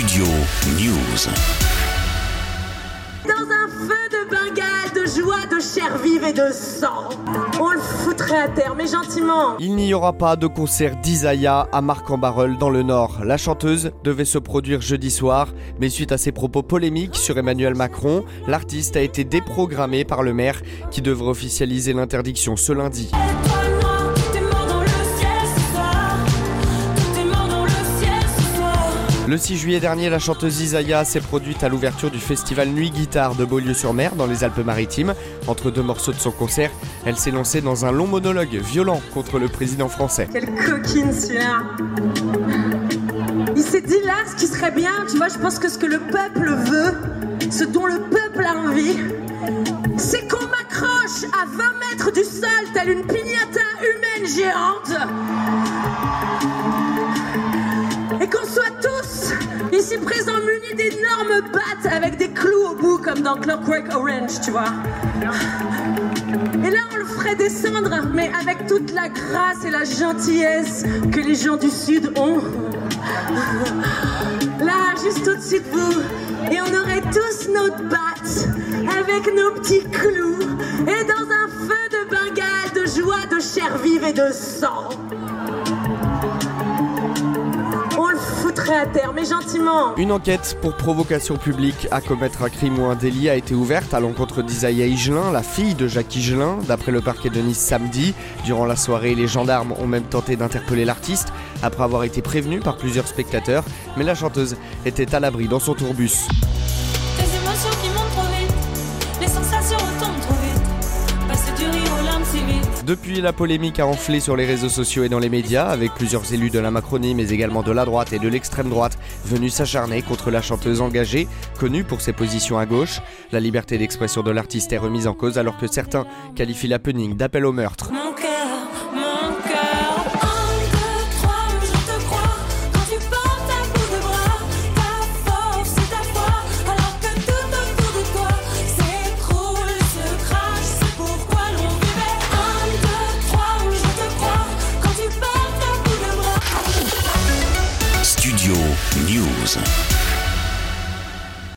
Studio News. Dans un feu de Bengale, de joie, de chair vive et de sang. On le foutrait à terre, mais gentiment. Il n'y aura pas de concert d'Isaiah à Marc-en-Barœul dans le Nord. La chanteuse devait se produire jeudi soir, mais suite à ses propos polémiques sur Emmanuel Macron, l'artiste a été déprogrammé par le maire qui devrait officialiser l'interdiction ce lundi. Le 6 juillet dernier, la chanteuse Isaiah s'est produite à l'ouverture du festival Nuit Guitare de Beaulieu-sur-Mer dans les Alpes-Maritimes. Entre deux morceaux de son concert, elle s'est lancée dans un long monologue violent contre le président français. Quelle coquine celui-là. Il s'est dit là ce qui serait bien, tu vois, je pense que ce que le peuple veut, ce dont le peuple a envie, c'est qu'on m'accroche à 20 mètres du sol telle une pignata humaine géante. D'énormes battes avec des clous au bout comme dans Clockwork Orange, tu vois. Et là, on le ferait descendre, mais avec toute la grâce et la gentillesse que les gens du Sud ont. Là, juste au-dessus de vous. Et on aurait tous nos battes avec nos petits clous. Et dans un feu de Bengale de joie, de chair vive et de sang. Une enquête pour provocation publique à commettre un crime ou un délit a été ouverte à l'encontre d'Isaiah Higelin, la fille de Jacques Higelin, d'après le parquet de Nice samedi. Durant la soirée, les gendarmes ont même tenté d'interpeller l'artiste après avoir été prévenu par plusieurs spectateurs, mais la chanteuse était à l'abri dans son tourbus. Depuis, la polémique a enflé sur les réseaux sociaux et dans les médias, avec plusieurs élus de la Macronie, mais également de la droite et de l'extrême droite, venus s'acharner contre la chanteuse engagée, connue pour ses positions à gauche. La liberté d'expression de l'artiste est remise en cause alors que certains qualifient l'happening d'appel au meurtre. News.